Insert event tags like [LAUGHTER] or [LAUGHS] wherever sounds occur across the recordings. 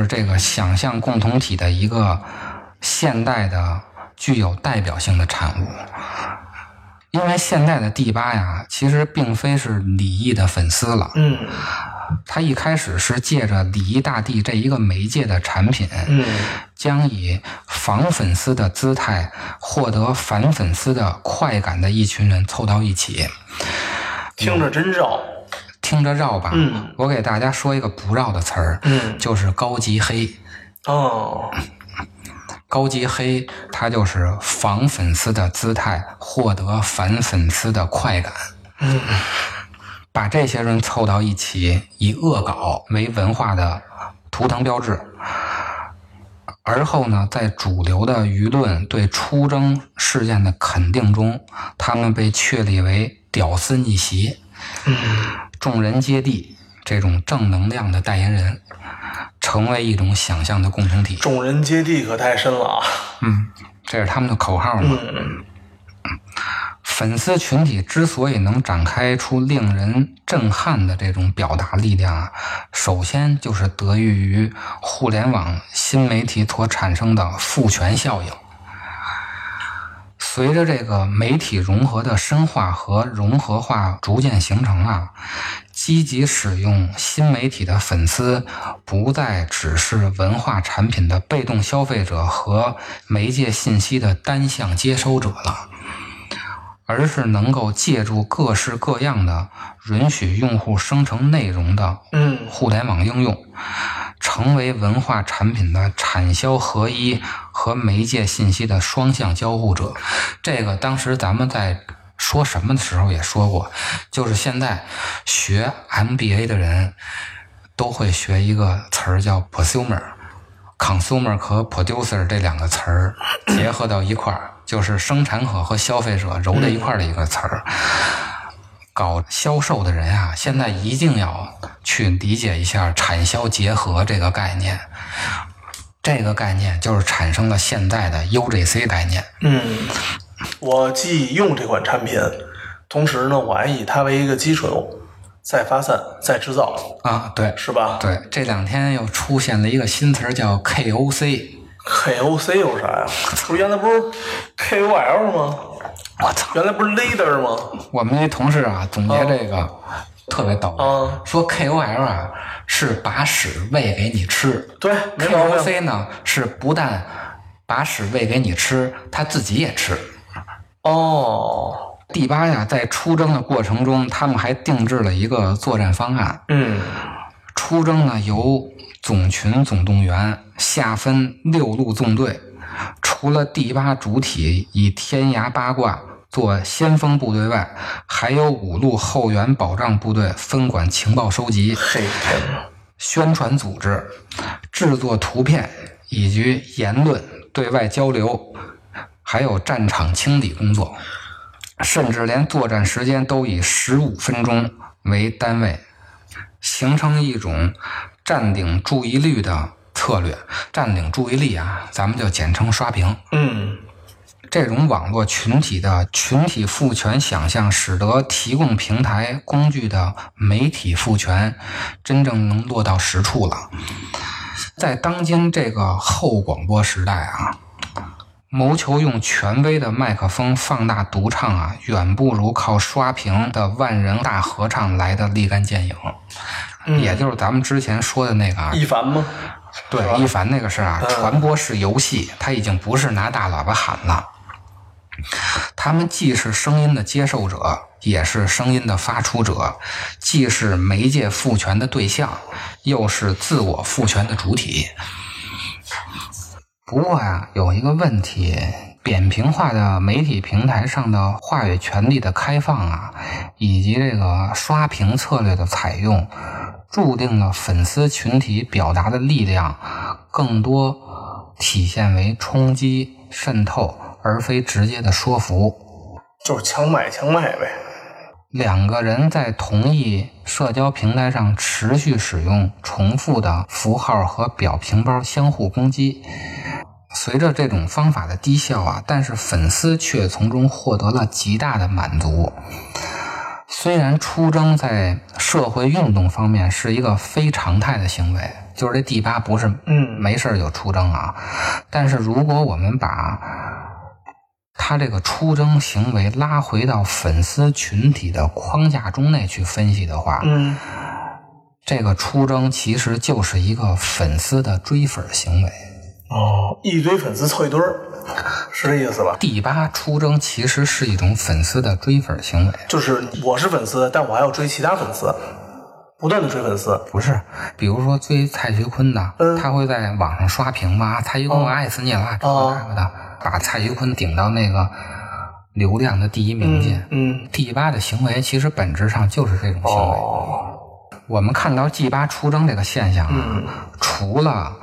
是这个想象共同体的一个现代的具有代表性的产物。因为现在的第八呀，其实并非是李毅的粉丝了，嗯他一开始是借着李毅大帝这一个媒介的产品，嗯将以防粉丝的姿态获得反粉丝的快感的一群人凑到一起。听着真绕。听着绕吧，嗯我给大家说一个不绕的词儿，嗯就是高级黑。哦，高级黑，它就是防粉丝的姿态，获得反粉丝的快感。嗯把这些人凑到一起，以恶搞为文化的图腾标志。而后呢，在主流的舆论对出征事件的肯定中，他们被确立为屌丝逆袭。嗯众人皆地这种正能量的代言人，成为一种想象的共同体。众人皆地可太深了啊。嗯，这是他们的口号嘛。嗯粉丝群体之所以能展开出令人震撼的这种表达力量啊，首先就是得益于互联网新媒体所产生的赋权效应。随着这个媒体融合的深化和融合化逐渐形成啊，积极使用新媒体的粉丝不再只是文化产品的被动消费者和媒介信息的单向接收者了。而是能够借助各式各样的允许用户生成内容的嗯互联网应用，成为文化产品的产销合一和媒介信息的双向交互者。这个当时咱们在说什么的时候也说过，就是现在学 MBA 的人都会学一个词儿叫 prosumer。consumer 和 producer 这两个词儿 [COUGHS] 结合到一块儿，就是生产者和消费者揉在一块儿的一个词儿。搞销售的人啊，现在一定要去理解一下产销结合这个概念。这个概念就是产生了现在的 UGC 概念。嗯，我既用这款产品，同时呢，我还以它为一个基础，再发散、再制造，啊，对是吧？对，这两天又出现了一个新词儿叫 KOC。KOC 有啥呀？不是原来不是 KOL 吗？我操！原来不是 leader 吗？我们那同事啊，总结这个、特别逗，啊说 KOL 啊是把屎喂给你吃，对。KOC 呢是不但把屎喂给你吃，他自己也吃。哦，第八呀，在出征的过程中，他们还定制了一个作战方案。嗯出征呢由总群总动员，下分六路纵队。除了第八主体以天涯八卦做先锋部队外，还有五路后援保障部队分管情报收集、宣传组织、制作图片以及言论对外交流，还有战场清理工作，甚至连作战时间都以十五分钟为单位，形成一种占领注意力的策略，占领注意力啊，咱们就简称刷屏。嗯这种网络群体的群体赋权想象，使得提供平台工具的媒体赋权真正能落到实处了。在当今这个后广播时代啊，谋求用权威的麦克风放大独唱啊，远不如靠刷屏的万人大合唱来的立竿见影。嗯也就是咱们之前说的那个啊，一凡吗？对，一凡那个是啊，传播式游戏，它已经不是拿大喇叭喊了。他们既是声音的接受者，也是声音的发出者，既是媒介赋权的对象，又是自我赋权的主体。不过呀、有一个问题，扁平化的媒体平台上的话语权利的开放啊，以及这个刷屏策略的采用，注定了粉丝群体表达的力量更多体现为冲击、渗透，而非直接的说服。就是强买强卖呗。两个人在同一社交平台上持续使用重复的符号和表情包相互攻击，随着这种方法的低效啊，但是粉丝却从中获得了极大的满足。虽然出征在社会运动方面是一个非常态的行为，就是这第八不是嗯没事儿就出征啊，但是如果我们把他这个出征行为拉回到粉丝群体的框架中内去分析的话，嗯这个出征其实就是一个粉丝的追粉行为。哦，一堆粉丝凑一堆儿，是这意思吧？第八出征其实是一种粉丝的追粉行为，就是我是粉丝，但我还要追其他粉丝，不断的追粉丝。不是？比如说追蔡徐坤的，嗯他会在网上刷屏嘛？蔡徐坤我爱死你了，这个那个的，把蔡徐坤顶到那个流量的第一名去。嗯，第八的行为其实本质上就是这种行为。哦，我们看到 G 八出征这个现象啊，嗯除了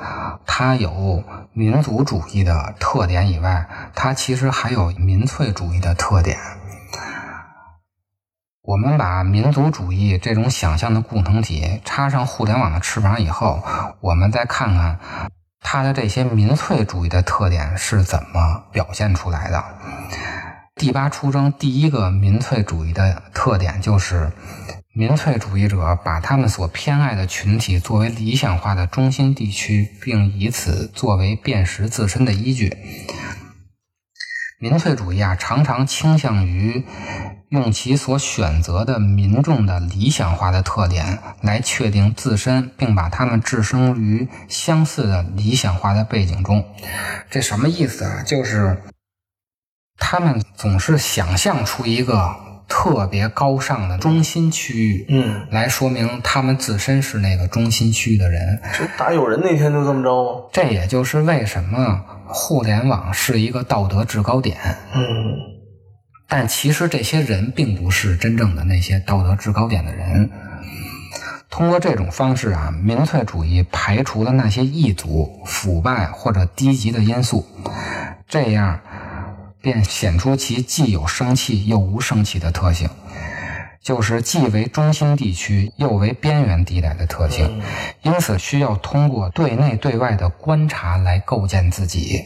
它有民族主义的特点以外，它其实还有民粹主义的特点。我们把民族主义这种想象的共同体插上互联网的翅膀以后，我们再看看它的这些民粹主义的特点是怎么表现出来的。第八出征第一个民粹主义的特点就是，民粹主义者把他们所偏爱的群体作为理想化的中心地区，并以此作为辨识自身的依据。民粹主义啊，常常倾向于用其所选择的民众的理想化的特点来确定自身，并把他们置身于相似的理想化的背景中。这什么意思啊？就是他们总是想象出一个特别高尚的中心区域，嗯，来说明他们自身是那个中心区域的人。这打有人那天就这么着吗？这也就是为什么互联网是一个道德制高点。嗯但其实这些人并不是真正的那些道德制高点的人。通过这种方式啊，民粹主义排除了那些异族、腐败或者低级的因素，这样便显出其既有生气又无生气的特性，就是既为中心地区又为边缘地带的特性。因此，需要通过对内对外的观察来构建自己。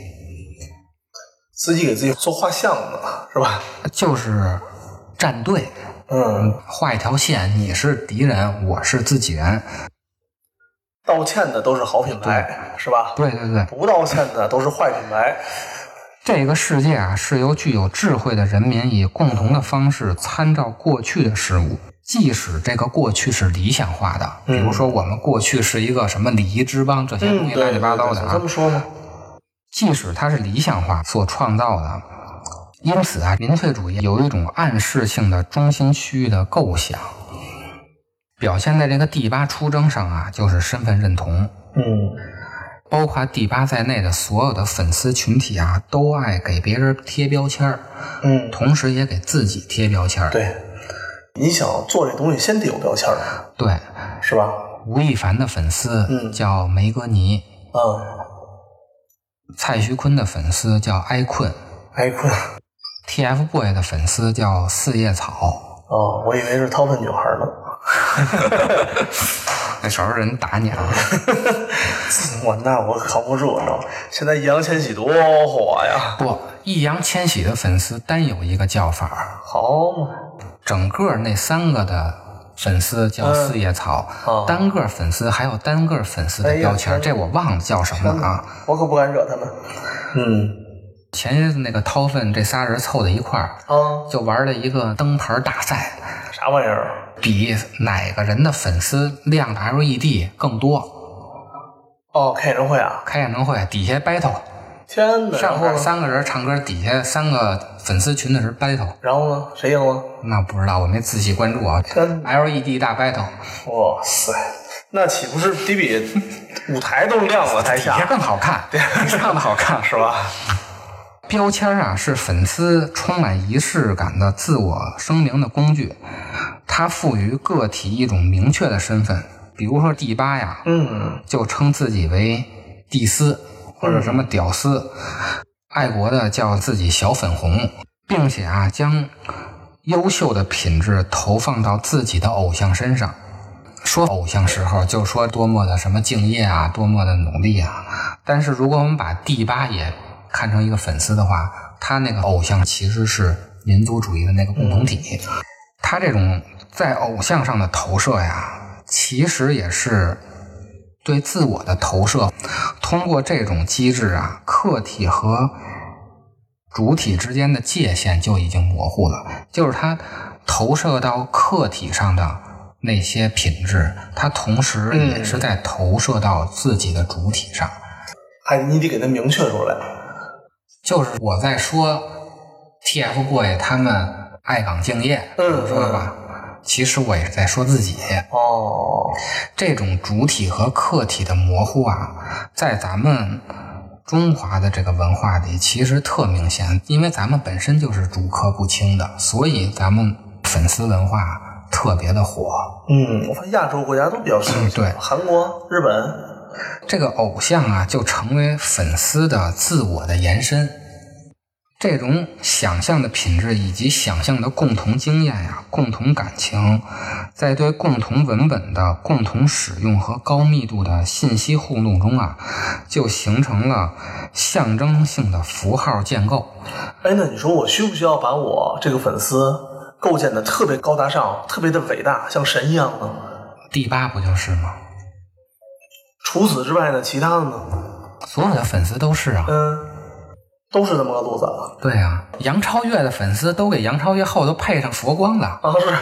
自己给自己做画像呢，是吧？就是站队，嗯，画一条线，你是敌人，我是自己人。道歉的都是好品牌，是吧？对对对，不道歉的都是坏品牌。这个世界啊，是由具有智慧的人民以共同的方式参照过去的事物，即使这个过去是理想化的，比如说我们过去是一个什么礼仪之邦，这些东嗯，西乱七八糟的啊，这么说吗？即使它是理想化所创造的，因此啊，民粹主义有一种暗示性的中心区域的构想，表现在这个第八出征上啊，就是身份认同。嗯包括第八在内的所有的粉丝群体啊，都爱给别人贴标签儿，嗯，同时也给自己贴标签儿。对，你想做这东西，先得有标签儿，对，是吧？吴亦凡的粉丝嗯叫梅格尼，嗯，蔡徐坤的粉丝叫埃困艾困。，TFBOY 的粉丝叫四叶草。哦，我以为是掏粪女孩呢。[LAUGHS] 那时候人打你 [LAUGHS] 了。我那我靠不住，你知道吗？现在易烊千玺多火呀！不，易烊千玺的粉丝单有一个叫法，好嘛，整个那三个的粉丝叫四叶草，哦单个粉丝还有单个粉丝的标签，天这我忘了叫什么了啊。我可不敢惹他们。嗯前些日子那个掏粪这仨人凑在一块儿，啊，就玩了一个灯牌大赛，啥玩意儿？比哪个人的粉丝量的 LED 更多。哦，开演唱会啊！开演唱会底下 battle，天哪！上边？三个人唱歌，底下三个粉丝群的人 battle。然后呢？谁赢了？那不知道，我没仔细关注啊。天 LED 大 battle，哇塞，那岂不是得比舞台都亮了？台下更好看，[LAUGHS] 对唱的好看。是吧？标签啊，是粉丝充满仪式感的自我声明的工具，它赋予个体一种明确的身份。比如说第八呀，嗯，就称自己为帝斯或者什么屌丝，爱国的叫自己小粉红，并且啊将优秀的品质投放到自己的偶像身上。说偶像时候就说多么的什么敬业啊，多么的努力啊。但是如果我们把第八也看成一个粉丝的话，他那个偶像其实是民族主义的那个共同体。他这种在偶像上的投射呀，其实也是对自我的投射。通过这种机制啊，客体和主体之间的界限就已经模糊了，就是他投射到客体上的那些品质，他同时也是在投射到自己的主体上。哎你得给他明确出来。就是我在说 TFBOY 他们爱岗敬业，嗯说吧，其实我也是在说自己。哦，这种主体和客体的模糊啊，在咱们中华的这个文化里，其实特明显，因为咱们本身就是主客不清的，所以咱们粉丝文化特别的火。嗯，我发现亚洲国家都比较盛行，对韩国、日本，这个偶像啊，就成为粉丝的自我的延伸。这种想象的品质以及想象的共同经验呀、共同感情，在对共同文本的共同使用和高密度的信息互动中啊，就形成了象征性的符号建构。哎，那你说我需不需要把我这个粉丝构建的特别高大上、特别的伟大，像神一样呢？第八不就是吗？除此之外呢，其他的呢？所有的粉丝都是啊，嗯，都是这么个路子对啊，杨超越的粉丝都给杨超越后头配上佛光了。啊，是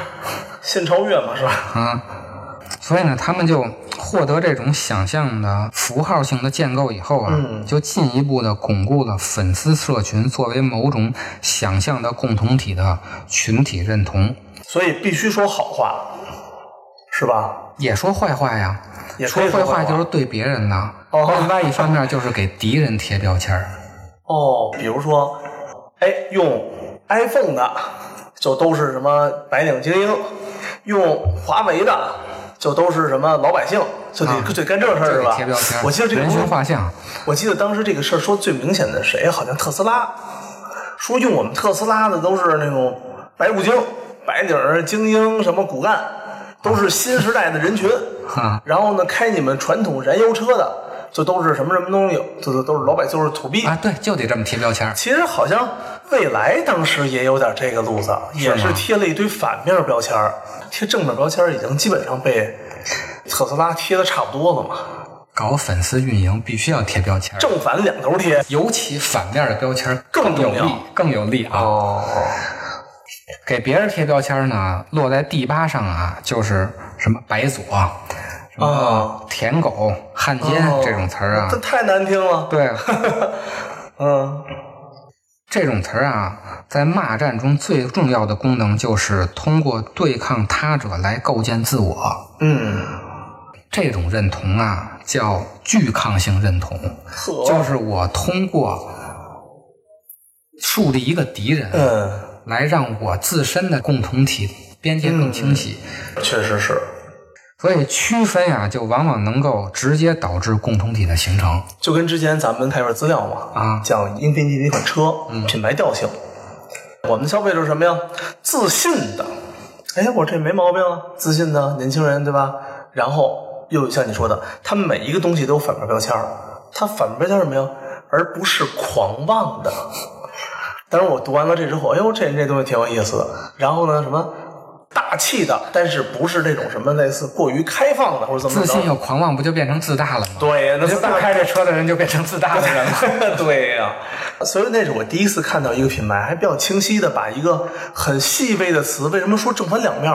信超越嘛，是吧？啊，所以呢，他们就获得这种想象的符号性的建构以后啊，嗯就进一步的巩固了粉丝社群作为某种想象的共同体的群体认同。所以必须说好话，是吧？也说坏话呀，也说坏话话就是对别人的，哦另外一方面就是给敌人贴标签儿。哦，比如说，哎，用 iPhone 的就都是什么白领精英，用华为的就都是什么老百姓，就得、啊就得干这事儿是吧贴标签儿，？我记得这个人东西群画像，我记得当时这个事儿说最明显的谁？好像特斯拉，说用我们特斯拉的都是那种白骨精、白领、精英什么骨干，都是新时代的人群。哈，[LAUGHS] 然后呢，开你们传统燃油车的，就都是什么什么东西，就都都是老百姓，都是土逼。啊，对，就得这么贴标签儿。其实好像未来当时也有点这个路子，也是贴了一堆反面标签儿，贴正面标签儿已经基本上被特斯拉贴的差不多了嘛，搞粉丝运营必须要贴标签儿，正反两头贴。尤其反面的标签儿更有力，更有力啊。哦，给别人贴标签呢，落在第八上啊，就是什么白左、什么啊。舔狗、汉奸、哦。这种词儿啊。这。太难听了。对，[LAUGHS] 嗯，这种词儿啊，在骂战中最重要的功能就是通过对抗他者来构建自我。嗯，这种认同啊，叫拒抗性认同，就是我通过树立一个敌人，嗯，来让我自身的共同体边界更清晰。确实是，所以区分啊、就往往能够直接导致共同体的形成。就跟之前咱们开份资料嘛，啊讲英菲尼迪那款车、品牌调性，我们的消费者是什么呀？自信的，哎，我这没毛病啊，自信的年轻人对吧？然后又像你说的，他每一个东西都有反面标签儿，它反面标签是什么呀？而不是狂妄的。但是我读完了这之后，哎呦，这这东西挺有意思的。然后呢，什么大气的，但是不是那种什么类似过于开放的或者怎么着自信又狂妄，不就变成自大了吗？对呀，那自大不开这车的人就变成自大的人了。[LAUGHS] 对呀、所以那是我第一次看到一个品牌还比较清晰的把一个很细微的词，为什么说正反两面？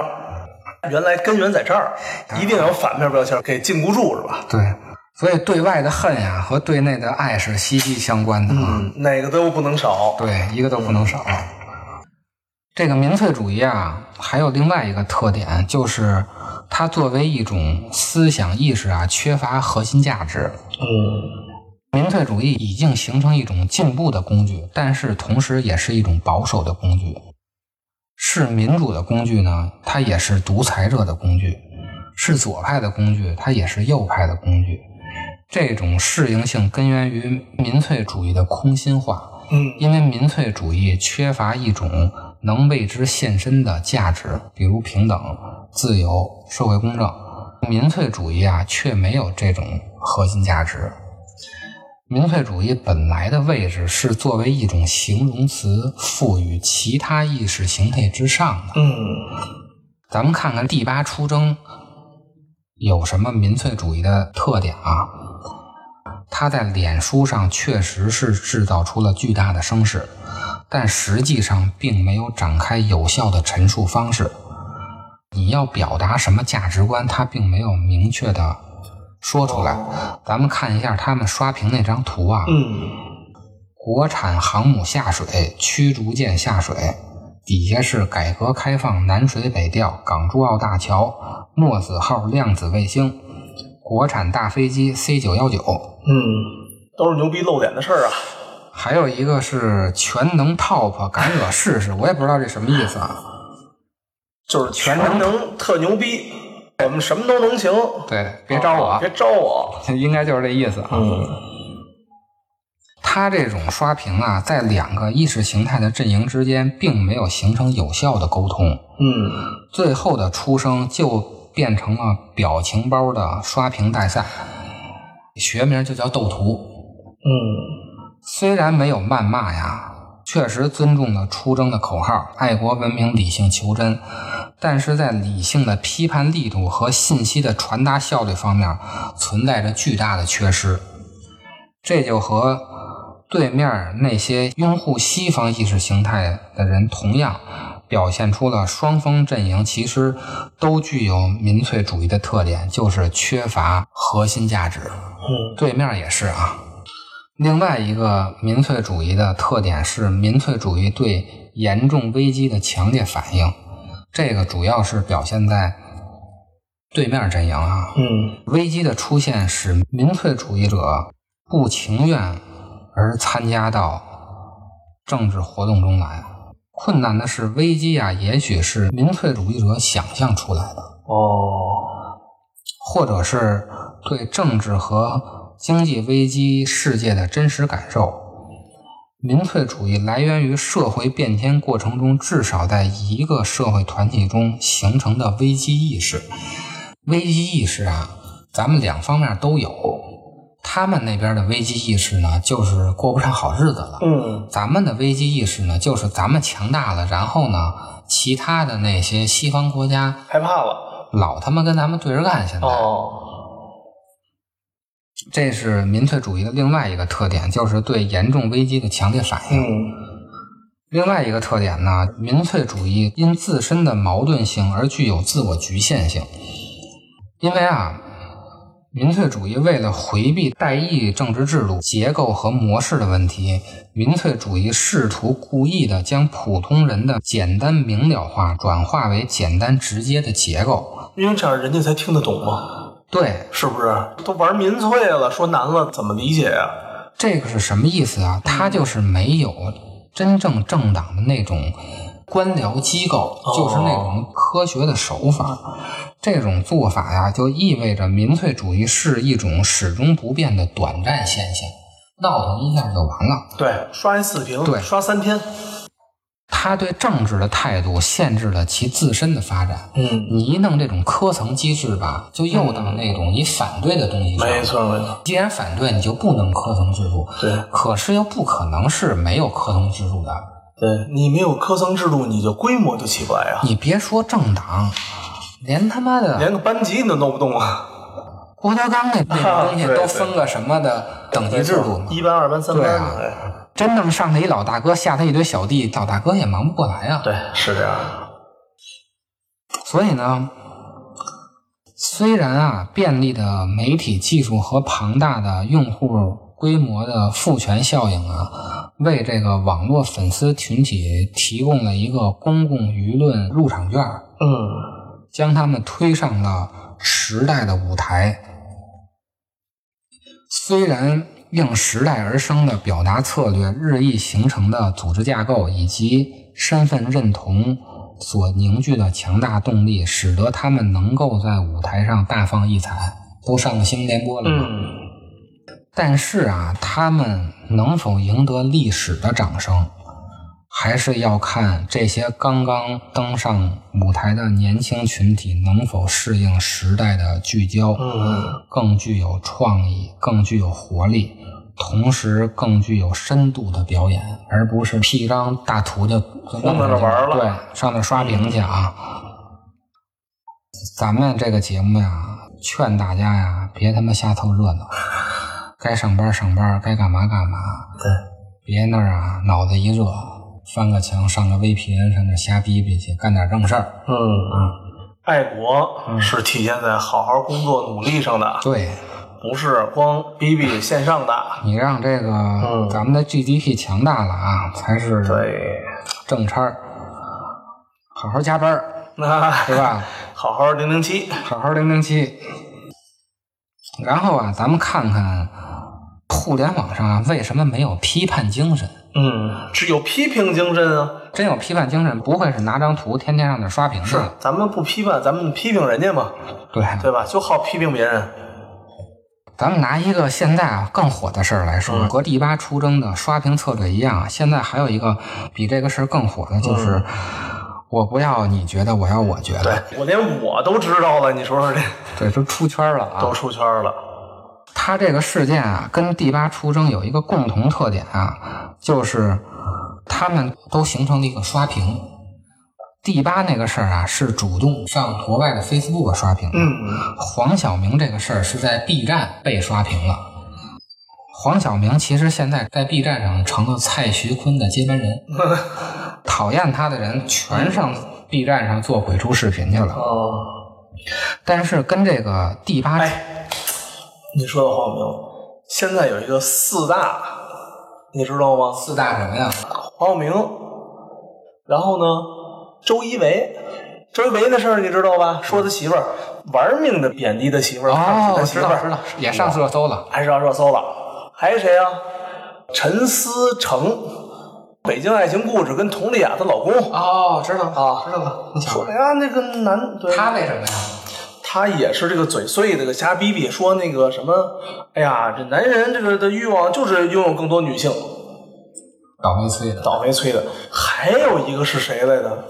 原来根源在这儿，一定要有反面标签给禁锢住，是吧？对，所以对外的恨呀和对内的爱是息息相关的啊。嗯，哪个都不能少。对，一个都不能少。这个民粹主义啊，还有另外一个特点，就是它作为一种思想意识啊，缺乏核心价值。嗯，民粹主义已经形成一种进步的工具，但是同时也是一种保守的工具。是民主的工具呢，它也是独裁者的工具；是左派的工具，它也是右派的工具。这种适应性根源于民粹主义的空心化。嗯因为民粹主义缺乏一种能为之献身的价值，比如平等、自由、社会公正。民粹主义啊，却没有这种核心价值。民粹主义本来的位置是作为一种形容词赋予其他意识形态之上的。嗯咱们看看第八出征有什么民粹主义的特点啊？他在脸书上确实是制造出了巨大的声势，但实际上并没有展开有效的陈述方式。你要表达什么价值观，他并没有明确的说出来。咱们看一下他们刷屏那张图啊，嗯国产航母下水，驱逐舰下水，底下是改革开放南水北调、港珠澳大桥、墨子号量子卫星、国产大飞机 C 九幺九，嗯，都是牛逼露脸的事儿啊。还有一个是全能 TOP 敢惹试试，我也不知道这什么意思啊。[LAUGHS] 就是全能特牛逼，我们什么都能行。对，别招我，啊别招我。[LAUGHS] 应该就是这意思啊。嗯他这种刷屏啊，在两个意识形态的阵营之间，并没有形成有效的沟通。嗯最后的出生就变成了表情包的刷屏大赛，学名就叫斗图。嗯虽然没有谩骂呀，确实尊重了出征的口号“爱国、文明、理性、求真”，但是在理性的批判力度和信息的传达效率方面存在着巨大的缺失。这就和对面那些拥护西方意识形态的人同样，表现出了双方阵营其实都具有民粹主义的特点，就是缺乏核心价值。嗯对面也是啊。另外一个民粹主义的特点是民粹主义对严重危机的强烈反应，这个主要是表现在对面阵营啊。嗯危机的出现使民粹主义者不情愿而参加到政治活动中来。困难的是，危机啊，也许是民粹主义者想象出来的。哦或者是对政治和经济危机世界的真实感受。民粹主义来源于社会变迁过程中至少在一个社会团体中形成的危机意识。危机意识啊，咱们两方面都有。他们那边的危机意识呢，就是过不上好日子了。嗯咱们的危机意识呢，就是咱们强大了，然后呢，其他的那些西方国家害怕了。老他妈跟咱们对着干。现在，哦这是民粹主义的另外一个特点，就是对严重危机的强烈反应。嗯另外一个特点呢，民粹主义因自身的矛盾性而具有自我局限性。因为啊，民粹主义为了回避代议政治制度结构和模式的问题，民粹主义试图故意的将普通人的简单明了化转化为简单直接的结构。因为这样人家才听得懂嘛，对，是不是？都玩民粹了，说难了怎么理解呀、这个是什么意思啊？他就是没有真正政党的那种官僚机构，就是那种科学的手法。这种做法呀，就意味着民粹主义是一种始终不变的短暂现象，闹腾一下就完了。对，刷一四屏，对刷三天。他对政治的态度限制了其自身的发展。嗯，你一弄这种科层机制吧，就又到那种你反对的东西上。没错没错，既然反对，你就不能科层制度。对可是又不可能是没有科层制度的。对，你没有科层制度，你就规模就起不来啊，你别说政党，连他妈的连个班级你都弄不动啊。郭德纲那那种 [LAUGHS] 东西都分个什么的等级制度嘛。一班、二班、三班对啊哎真正上他一老大哥，下他一堆小弟，老大哥也忙不过来啊。对，是这样。所以呢，虽然啊，便利的媒体技术和庞大的用户规模的赋权效应啊，为这个网络粉丝群体提供了一个公共舆论入场券，嗯，将他们推上了时代的舞台。虽然应时代而生的表达策略、日益形成的组织架构以及身份认同所凝聚的强大动力，使得他们能够在舞台上大放异彩，都上了新闻联播了吗。嗯，但是啊，他们能否赢得历史的掌声，还是要看这些刚刚登上舞台的年轻群体能否适应时代的聚焦，嗯，更具有创意，更具有活力，同时更具有深度的表演，而不是披张大图就就弄在这去玩了。对，上那刷屏去啊！咱们这个节目呀，劝大家呀，别他妈瞎凑热闹，该上班上班，该干嘛干嘛，对，别那儿啊脑子一热，翻个墙上个 VPN 上那瞎逼逼去，干点正事儿。嗯，爱国是体现在好好工作努力上的，对不是光逼逼线上的。你让这个、嗯咱们的 GDP 强大了啊，才是对，正差儿。好好加班儿，[LAUGHS] 那对吧？好好零零七，好好零零七。然后啊，咱们看看互联网上啊，为什么没有批判精神？嗯，只有批评精神啊。真有批判精神，不会是拿张图天天上那刷屏是。，咱们不批判，咱们批评人家嘛，对，对吧？就好批评别人。咱们拿一个现在啊更火的事儿来说，嗯和第八出征的刷屏策略一样啊，现在还有一个比这个事儿更火的，就是、我不要你觉得，我要我觉对得。我连我都知道了，你说说这对，都出圈了啊！都出圈了。它这个事件啊，跟第八出征有一个共同特点啊，就是他们都形成了一个刷屏。第八那个事儿啊，是主动上国外的 Facebook 刷屏的。嗯，黄晓明这个事儿是在 B 站被刷屏了。黄晓明其实现在在 B 站上成了蔡徐坤的接班人，[LAUGHS] 讨厌他的人全上 B 站上做鬼畜视频去了。哦，但是跟这个第八哎，你说到黄晓明，现在有一个四大，你知道吗？四大什么呀？黄晓明，然后呢，周一围，周一围的事儿你知道吧？说他媳妇儿玩命的贬低他媳妇儿，哦，他媳妇儿，知道知道，也上热搜了。还上热搜了。还有谁啊？陈思诚，《北京爱情故事》跟佟丽娅她老公。哦，知道啊知道了。说，哎呀，那个男，对他为什么呀？他也是这个嘴碎，这个瞎逼逼，说那个什么，哎呀，这男人这个的欲望就是拥有更多女性，倒霉催的。倒霉催的。还有一个是谁来的？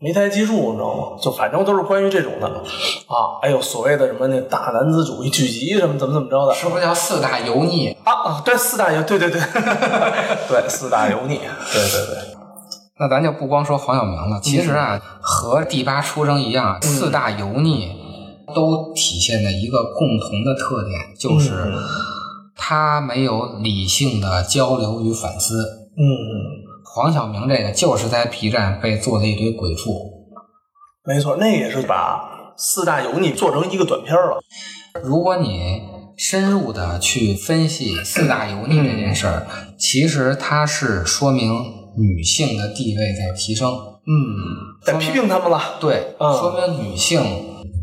没太记住，你知道吗？就反正都是关于这种的啊。哎呦，所谓的什么那大男子主义聚集什么怎么怎么着的是不是叫四大油腻？啊啊！对，四大油，对对对，对 [LAUGHS] 四大油腻，对对对，那咱就不光说黄晓明了，其实啊，和第八出生一样，四大油腻都体现的一个共同的特点，就是他没有理性的交流与反思。嗯，黄晓明这个就是在 B 站被做了一堆鬼畜。没错，那也是把四大油腻做成一个短片了。如果你深入的去分析四大油腻这件事儿，其实它是说明女性的地位在提升。嗯，在批评他们了。对，嗯说明女性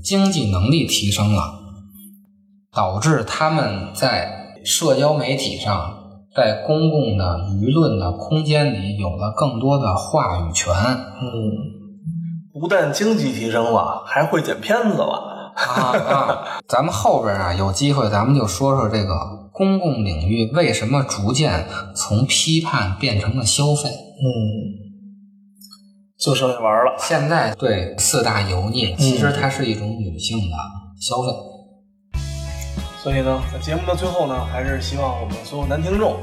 经济能力提升了，导致他们在社交媒体上，在公共的舆论的空间里有了更多的话语权。嗯，不但经济提升了，还会剪片子了。啊啊！[LAUGHS] 咱们后边啊有机会，咱们就说说这个公共领域为什么逐渐从批判变成了消费。嗯，就剩下玩了。现在对四大油腻，其实它是一种女性的消费。所以呢，在节目的最后呢，还是希望我们所有男听众，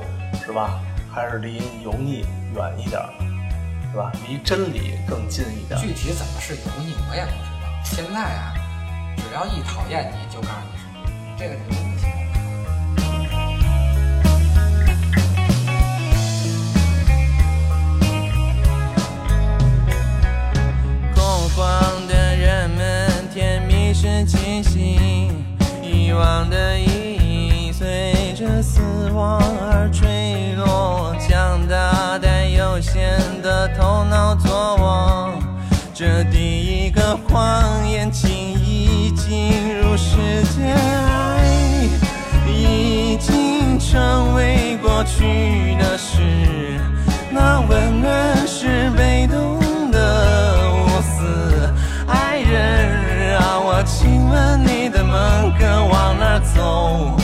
是吧？还是离油腻远一点儿，是吧？离真理更近一点儿。具体怎么是油腻，我也不知道。现在啊，只要一讨厌你就告诉你是你，这个是问题。恐慌的人们，甜蜜是清醒，遗忘的意义随着死亡而坠落。强大但有限的头脑作王，这第一个谎言的是。那温暖是被动的无私，爱人让我亲吻你的门，可往哪走？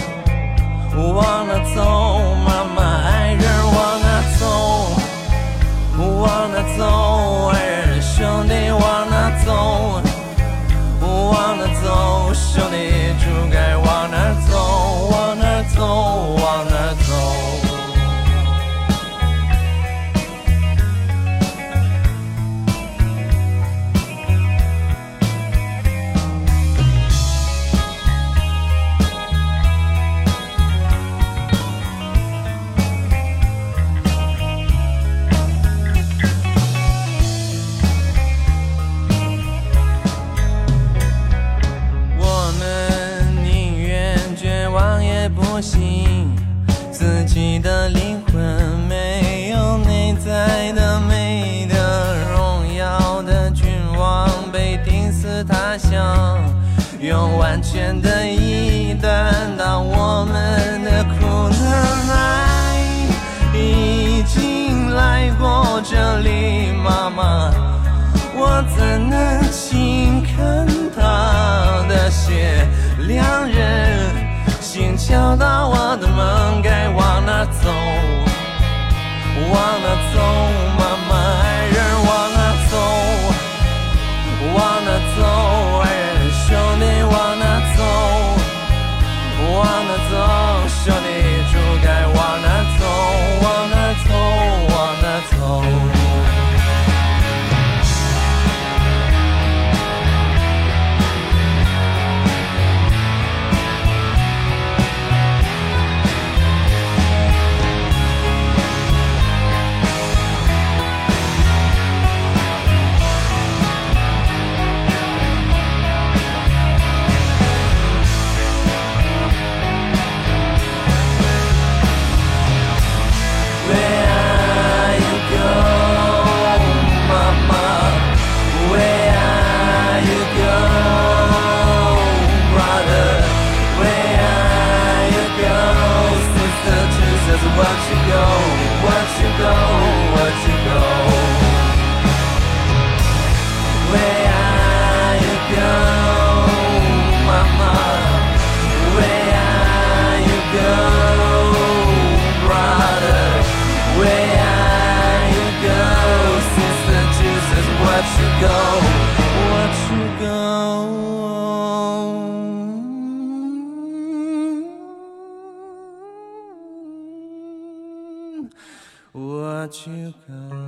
往哪走？妈妈，爱人往哪走？往哪走？用完全的意义担当我们的苦难，爱已经来过这里，妈妈。我怎能轻看他的血？两人心敲打我的门，该往哪走？往哪走？去歌。